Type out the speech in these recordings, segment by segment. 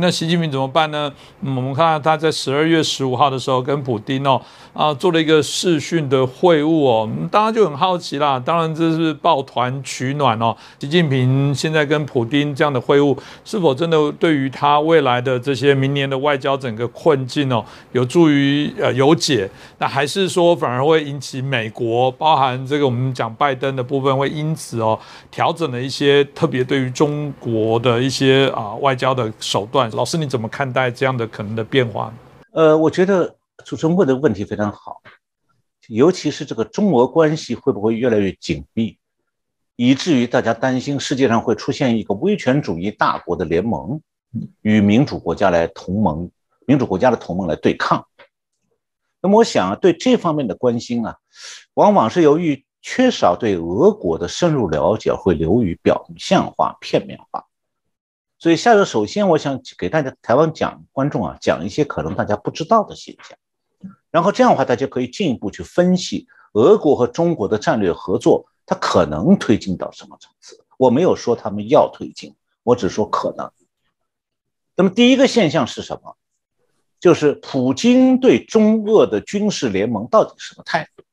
那习近平怎么办呢？我们看到他在十二月十五号的时候跟普京哦啊做了一个视讯的会晤哦，当然就很好奇啦。当然这是抱团取暖哦。习近平现在跟普京这样的会晤，是否真的对于他未来的这些明年的外交整个困境哦，有助于呃有解？那还是说反而会引起美国，包含这个我们讲拜登的部分，会因此哦调整了一些特别对于中国的一些啊外交的手段？老师你怎么看待这样的可能的变化？呃，我觉得主持人问的问题非常好，尤其是这个中俄关系会不会越来越紧密，以至于大家担心世界上会出现一个威权主义大国的联盟，与民主国家来同盟，民主国家的同盟来对抗。那么我想对这方面的关心啊，往往是由于缺少对俄国的深入了解，会流于表象化、片面化。所以，下面首先我想给大家台湾讲观众啊讲一些可能大家不知道的现象，然后这样的话，大家可以进一步去分析俄国和中国的战略合作，它可能推进到什么层次。我没有说他们要推进，我只说可能。那么第一个现象是什么？就是普京对中俄的军事联盟到底什么态度？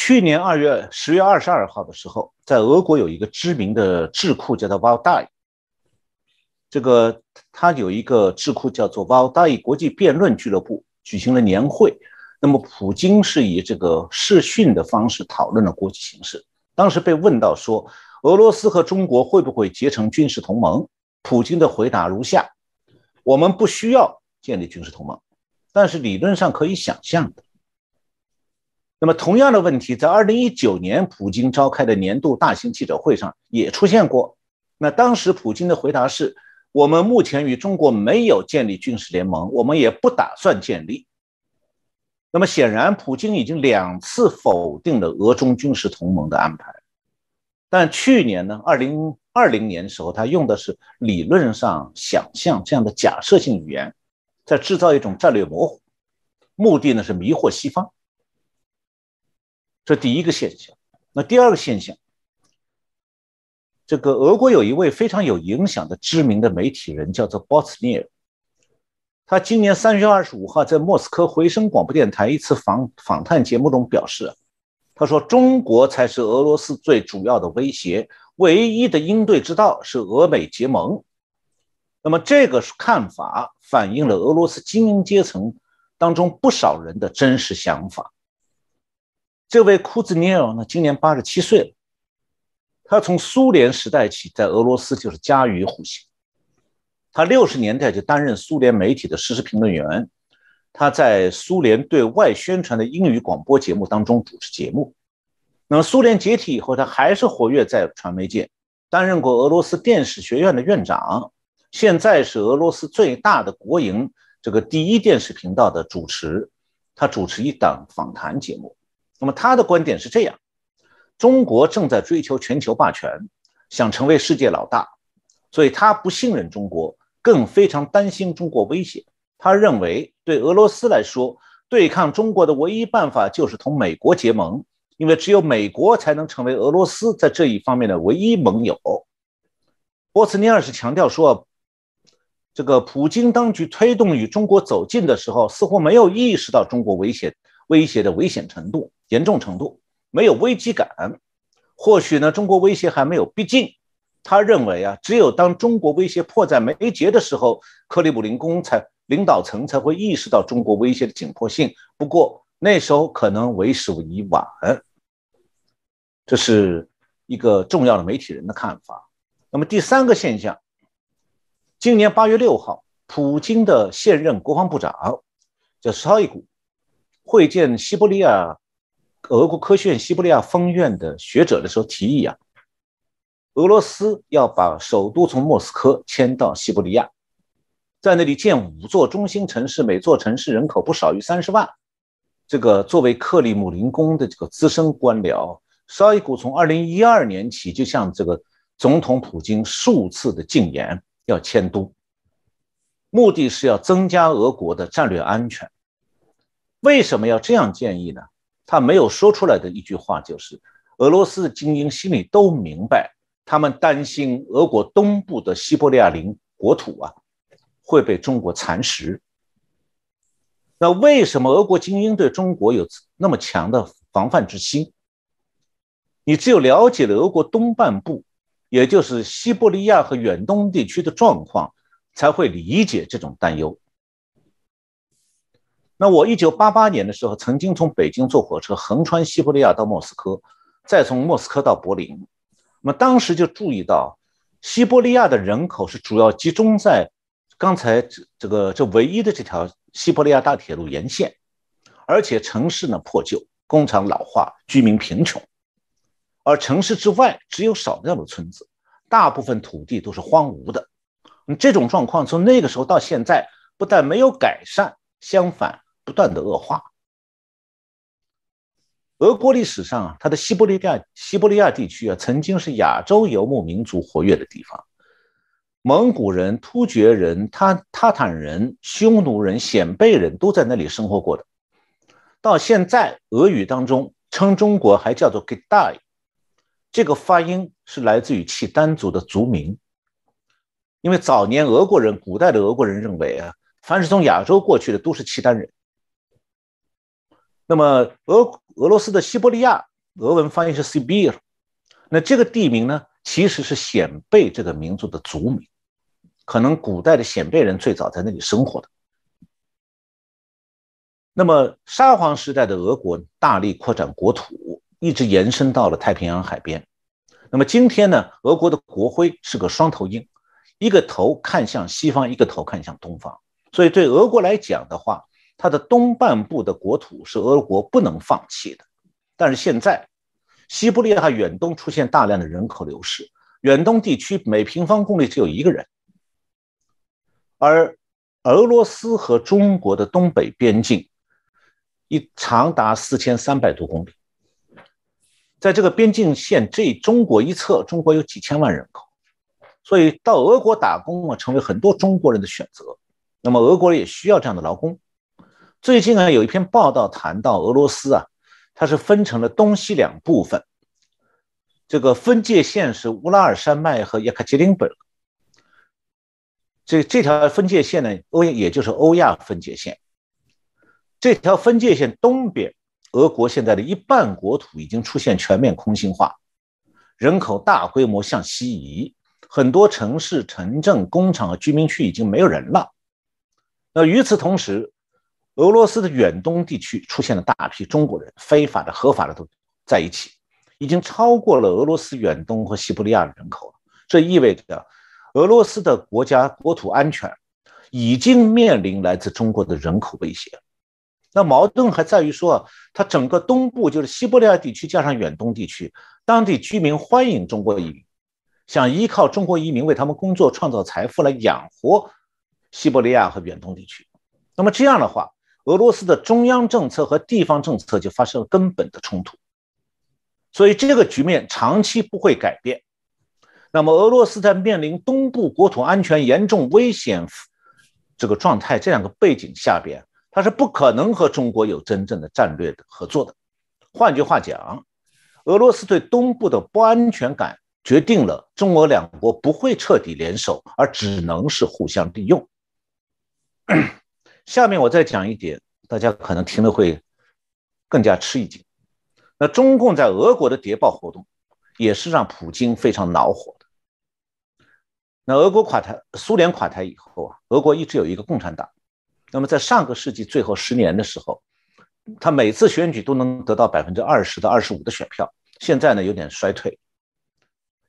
去年二月十月二十二号的时候，在俄国有一个知名的智库叫做 Valdai，这个它有一个智库叫做 Valdai 国际辩论俱乐部举行了年会。那么普京是以这个视讯的方式讨论了国际形势。当时被问到说，俄罗斯和中国会不会结成军事同盟？普京的回答如下。我们不需要建立军事同盟，但是理论上可以想象的。那么同样的问题，在二零一九年普京召开的年度大型记者会上也出现过。那当时普京的回答是：我们目前与中国没有建立军事联盟，我们也不打算建立。那么显然，普京已经两次否定了俄中军事同盟的安排。但去年呢，二零。二零年的时候，他用的是理论上想象这样的假设性语言，在制造一种战略模糊，目的呢是迷惑西方。这第一个现象。那第二个现象，这个俄国有一位非常有影响的知名的媒体人，叫做波茨涅尔。他今年三月二十五号在莫斯科回声广播电台一次访访谈节目中表示，他说：“中国才是俄罗斯最主要的威胁。”唯一的应对之道是俄美结盟。那么，这个看法反映了俄罗斯精英阶层当中不少人的真实想法。这位库兹涅尔呢，今年八十七岁了。他从苏联时代起在俄罗斯就是家喻户晓。他六十年代就担任苏联媒体的实时评论员，他在苏联对外宣传的英语广播节目当中主持节目。那么苏联解体以后，他还是活跃在传媒界，担任过俄罗斯电视学院的院长，现在是俄罗斯最大的国营这个第一电视频道的主持，他主持一档访谈节目。那么他的观点是这样：中国正在追求全球霸权，想成为世界老大，所以他不信任中国，更非常担心中国威胁。他认为，对俄罗斯来说，对抗中国的唯一办法就是同美国结盟。因为只有美国才能成为俄罗斯在这一方面的唯一盟友。波茨尼尔是强调说，这个普京当局推动与中国走近的时候，似乎没有意识到中国威胁威胁的危险程度、严重程度，没有危机感。或许呢，中国威胁还没有逼近。他认为啊，只有当中国威胁迫在眉睫的时候，克里姆林宫才领导层才会意识到中国威胁的紧迫性。不过那时候可能为时已晚。这是一个重要的媒体人的看法。那么第三个现象，今年八月六号，普京的现任国防部长叫绍伊古会见西伯利亚俄国科学院西伯利亚分院的学者的时候，提议啊，俄罗斯要把首都从莫斯科迁到西伯利亚，在那里建五座中心城市，每座城市人口不少于三十万。这个作为克里姆林宫的这个资深官僚。绍伊古从二零一二年起就向这个总统普京数次的进言，要迁都，目的是要增加俄国的战略安全。为什么要这样建议呢？他没有说出来的一句话就是：俄罗斯的精英心里都明白，他们担心俄国东部的西伯利亚林国土啊会被中国蚕食。那为什么俄国精英对中国有那么强的防范之心？你只有了解了俄国东半部，也就是西伯利亚和远东地区的状况，才会理解这种担忧。那我一九八八年的时候，曾经从北京坐火车横穿西伯利亚到莫斯科，再从莫斯科到柏林。那么当时就注意到，西伯利亚的人口是主要集中在刚才这这个这唯一的这条西伯利亚大铁路沿线，而且城市呢破旧，工厂老化，居民贫穷，而城市之外只有少量的村子，大部分土地都是荒芜的。这种状况从那个时候到现在，不但没有改善，相反。不断的恶化。俄国历史上啊，它的西伯利亚西伯利亚地区啊，曾经是亚洲游牧民族活跃的地方。蒙古人、突厥人、塔塔坦人、匈奴人、鲜卑人都在那里生活过的。到现在，俄语当中称中国还叫做 g e d a i 这个发音是来自于契丹族的族名。因为早年俄国人、古代的俄国人认为啊，凡是从亚洲过去的都是契丹人。那么，俄俄罗斯的西伯利亚，俄文翻译是 Sibir，那这个地名呢，其实是鲜卑这个民族的族名，可能古代的鲜卑人最早在那里生活的。那么，沙皇时代的俄国大力扩展国土，一直延伸到了太平洋海边。那么今天呢，俄国的国徽是个双头鹰，一个头看向西方，一个头看向东方。所以对俄国来讲的话，它的东半部的国土是俄国不能放弃的，但是现在西伯利亚远东出现大量的人口流失，远东地区每平方公里只有一个人，而俄罗斯和中国的东北边境一长达四千三百多公里，在这个边境线这中国一侧，中国有几千万人口，所以到俄国打工啊，成为很多中国人的选择。那么俄国也需要这样的劳工。最近啊，有一篇报道谈到俄罗斯啊，它是分成了东西两部分。这个分界线是乌拉尔山脉和叶卡捷琳堡。这这条分界线呢，欧也就是欧亚分界线。这条分界线东边，俄国现在的一半国土已经出现全面空心化，人口大规模向西移，很多城市、城镇、工厂和居民区已经没有人了。那与此同时，俄罗斯的远东地区出现了大批中国人，非法的、合法的都在一起，已经超过了俄罗斯远东和西伯利亚的人口了。这意味着，俄罗斯的国家国土安全已经面临来自中国的人口威胁。那矛盾还在于说，它整个东部就是西伯利亚地区加上远东地区，当地居民欢迎中国移民，想依靠中国移民为他们工作、创造财富来养活西伯利亚和远东地区。那么这样的话，俄罗斯的中央政策和地方政策就发生了根本的冲突，所以这个局面长期不会改变。那么，俄罗斯在面临东部国土安全严重危险这个状态这两个背景下边，它是不可能和中国有真正的战略的合作的。换句话讲，俄罗斯对东部的不安全感决定了中俄两国不会彻底联手，而只能是互相利用。下面我再讲一点，大家可能听了会更加吃一惊。那中共在俄国的谍报活动，也是让普京非常恼火的。那俄国垮台，苏联垮台以后啊，俄国一直有一个共产党。那么在上个世纪最后十年的时候，他每次选举都能得到百分之二十到二十五的选票。现在呢，有点衰退。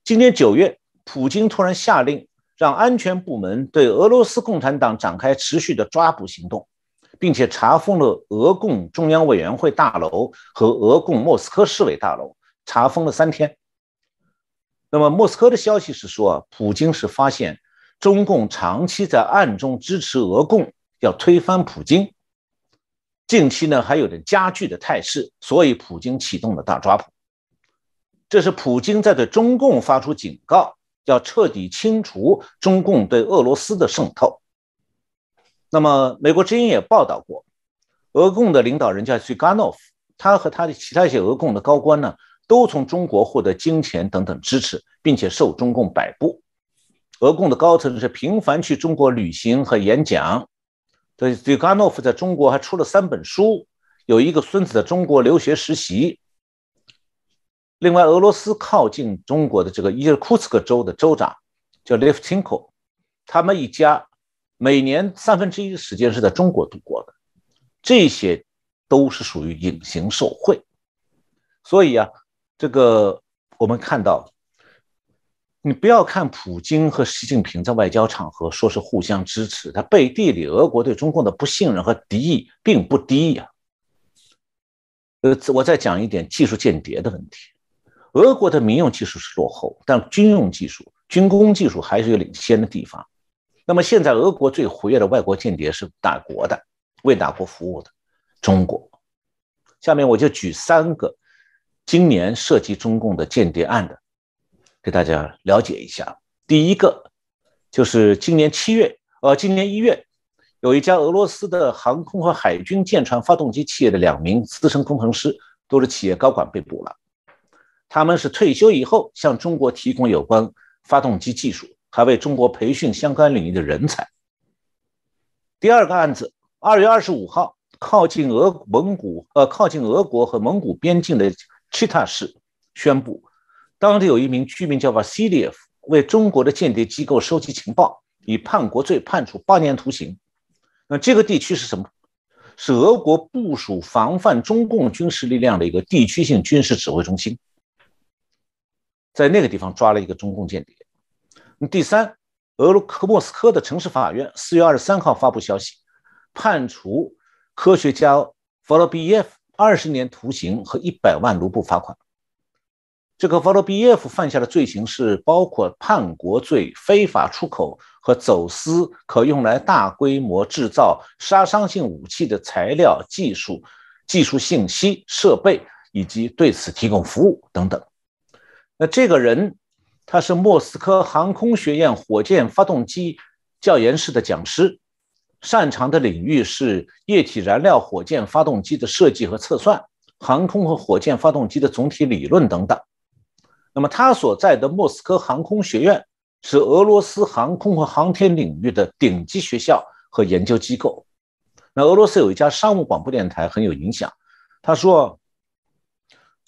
今年九月，普京突然下令。让安全部门对俄罗斯共产党展开持续的抓捕行动，并且查封了俄共中央委员会大楼和俄共莫斯科市委大楼，查封了三天。那么，莫斯科的消息是说，普京是发现中共长期在暗中支持俄共，要推翻普京。近期呢，还有点加剧的态势，所以普京启动了大抓捕。这是普京在对中共发出警告。要彻底清除中共对俄罗斯的渗透。那么，美国之音也报道过，俄共的领导人叫苏加诺夫，他和他的其他一些俄共的高官呢，都从中国获得金钱等等支持，并且受中共摆布。俄共的高层是频繁去中国旅行和演讲。对，对，甘诺夫在中国还出了三本书，有一个孙子在中国留学实习。另外，俄罗斯靠近中国的这个伊尔库茨克州的州长叫 Levchenko，他们一家每年三分之一的时间是在中国度过的，这些都是属于隐形受贿。所以啊，这个我们看到。你不要看普京和习近平在外交场合说是互相支持，他背地里俄国对中共的不信任和敌意并不低呀。呃，我再讲一点技术间谍的问题。俄国的民用技术是落后，但军用技术、军工技术还是有领先的地方。那么现在俄国最活跃的外国间谍是哪国的？为哪国服务的？中国。下面我就举三个今年涉及中共的间谍案的。给大家了解一下，第一个就是今年七月，呃，今年一月，有一家俄罗斯的航空和海军舰船发动机企业的两名资深工程师，都是企业高管被捕了。他们是退休以后向中国提供有关发动机技术，还为中国培训相关领域的人才。第二个案子，二月二十五号，靠近俄蒙古，呃，靠近俄国和蒙古边境的奇塔市宣布。当地有一名居民叫瓦西列夫，为中国的间谍机构收集情报，以叛国罪判处八年徒刑。那这个地区是什么？是俄国部署防范中共军事力量的一个地区性军事指挥中心，在那个地方抓了一个中共间谍。第三，俄罗克莫斯科的城市法院四月二十三号发布消息，判处科学家弗罗比耶夫二十年徒刑和一百万卢布罚款。这个弗罗比耶夫犯下的罪行是包括叛国罪、非法出口和走私可用来大规模制造杀伤性武器的材料、技术、技术信息、设备以及对此提供服务等等。那这个人他是莫斯科航空学院火箭发动机教研室的讲师，擅长的领域是液体燃料火箭发动机的设计和测算、航空和火箭发动机的总体理论等等。那么他所在的莫斯科航空学院是俄罗斯航空和航天领域的顶级学校和研究机构。那俄罗斯有一家商务广播电台很有影响，他说，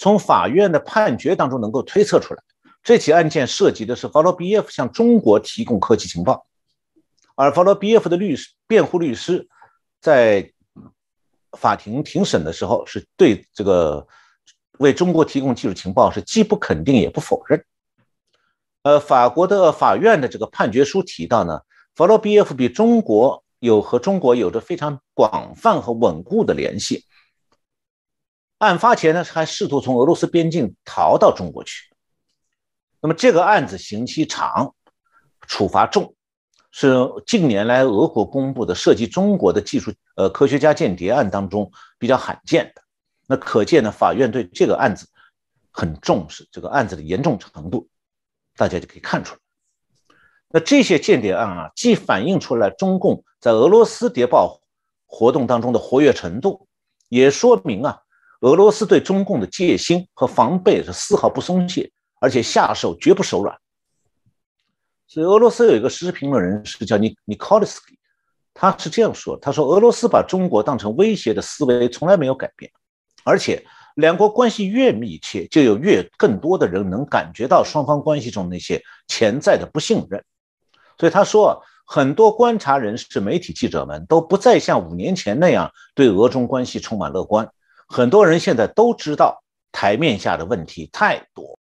从法院的判决当中能够推测出来，这起案件涉及的是法罗比耶夫向中国提供科技情报，而法罗比耶夫的律师辩护律师在法庭庭审的时候是对这个。为中国提供技术情报是既不肯定也不否认。呃，法国的法院的这个判决书提到呢，弗罗比耶夫比中国有和中国有着非常广泛和稳固的联系。案发前呢，还试图从俄罗斯边境逃到中国去。那么这个案子刑期长，处罚重，是近年来俄国公布的涉及中国的技术呃科学家间谍案当中比较罕见的。那可见呢，法院对这个案子很重视，这个案子的严重程度，大家就可以看出来。那这些间谍案啊，既反映出来中共在俄罗斯谍报活动当中的活跃程度，也说明啊，俄罗斯对中共的戒心和防备是丝毫不松懈，而且下手绝不手软。所以，俄罗斯有一个时事评论人士叫尼尼科利斯基，他是这样说：“他说，俄罗斯把中国当成威胁的思维从来没有改变。”而且，两国关系越密切，就有越更多的人能感觉到双方关系中那些潜在的不信任。所以他说，很多观察人士、媒体记者们都不再像五年前那样对俄中关系充满乐观。很多人现在都知道，台面下的问题太多。